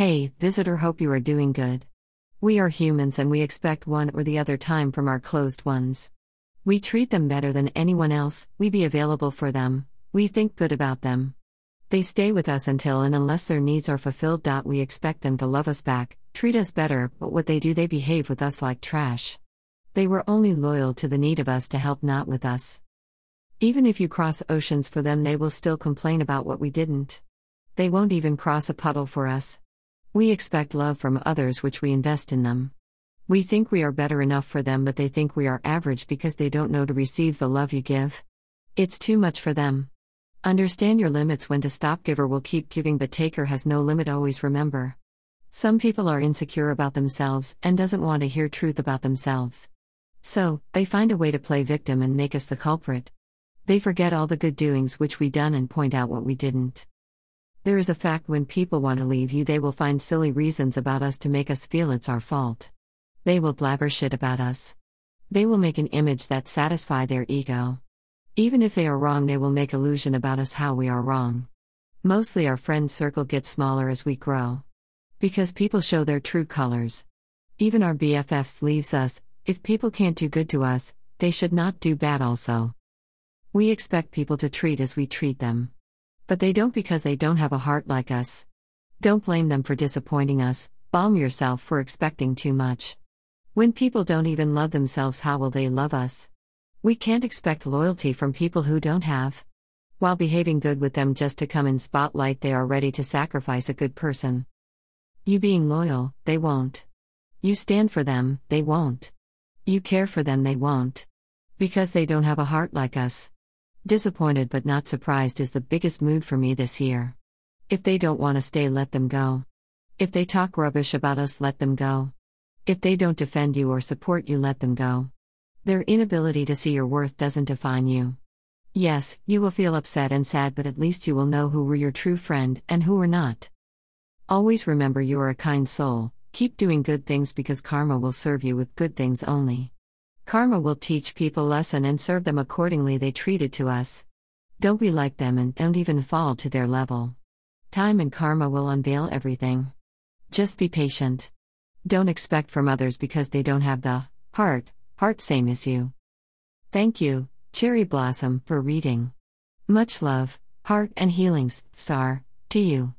Hey, visitor, hope you are doing good. We are humans and we expect one or the other time from our closed ones. We treat them better than anyone else, we be available for them, we think good about them. They stay with us until and unless their needs are fulfilled. We expect them to love us back, treat us better, but what they do, they behave with us like trash. They were only loyal to the need of us to help, not with us. Even if you cross oceans for them, they will still complain about what we didn't. They won't even cross a puddle for us. We expect love from others, which we invest in them. We think we are better enough for them, but they think we are average because they don't know to receive the love you give. It's too much for them. Understand your limits when to stop. Giver will keep giving, but taker has no limit. Always remember. Some people are insecure about themselves and doesn't want to hear truth about themselves. So, they find a way to play victim and make us the culprit. They forget all the good doings which we done and point out what we didn't. There is a fact when people want to leave you, they will find silly reasons about us to make us feel it's our fault. They will blabber shit about us. They will make an image that satisfy their ego. Even if they are wrong, they will make illusion about us how we are wrong. Mostly our friend circle gets smaller as we grow. Because people show their true colors. Even our BFFs leaves us, if people can't do good to us, they should not do bad also. We expect people to treat as we treat them. But they don't because they don't have a heart like us. Don't blame them for disappointing us, balm yourself for expecting too much. When people don't even love themselves, how will they love us? We can't expect loyalty from people who don't have. While behaving good with them just to come in spotlight, they are ready to sacrifice a good person. You being loyal, they won't. You stand for them, they won't. You care for them, they won't. Because they don't have a heart like us. Disappointed but not surprised is the biggest mood for me this year. If they don't want to stay, let them go. If they talk rubbish about us, let them go. If they don't defend you or support you, let them go. Their inability to see your worth doesn't define you. Yes, you will feel upset and sad, but at least you will know who were your true friend and who were not. Always remember you are a kind soul, keep doing good things because karma will serve you with good things only. Karma will teach people lesson and serve them accordingly they treated to us. Don't be like them and don't even fall to their level. Time and karma will unveil everything. Just be patient. Don't expect from others because they don't have the heart, heart same as you. Thank you, Cherry Blossom, for reading. Much love, heart and healings, star, to you.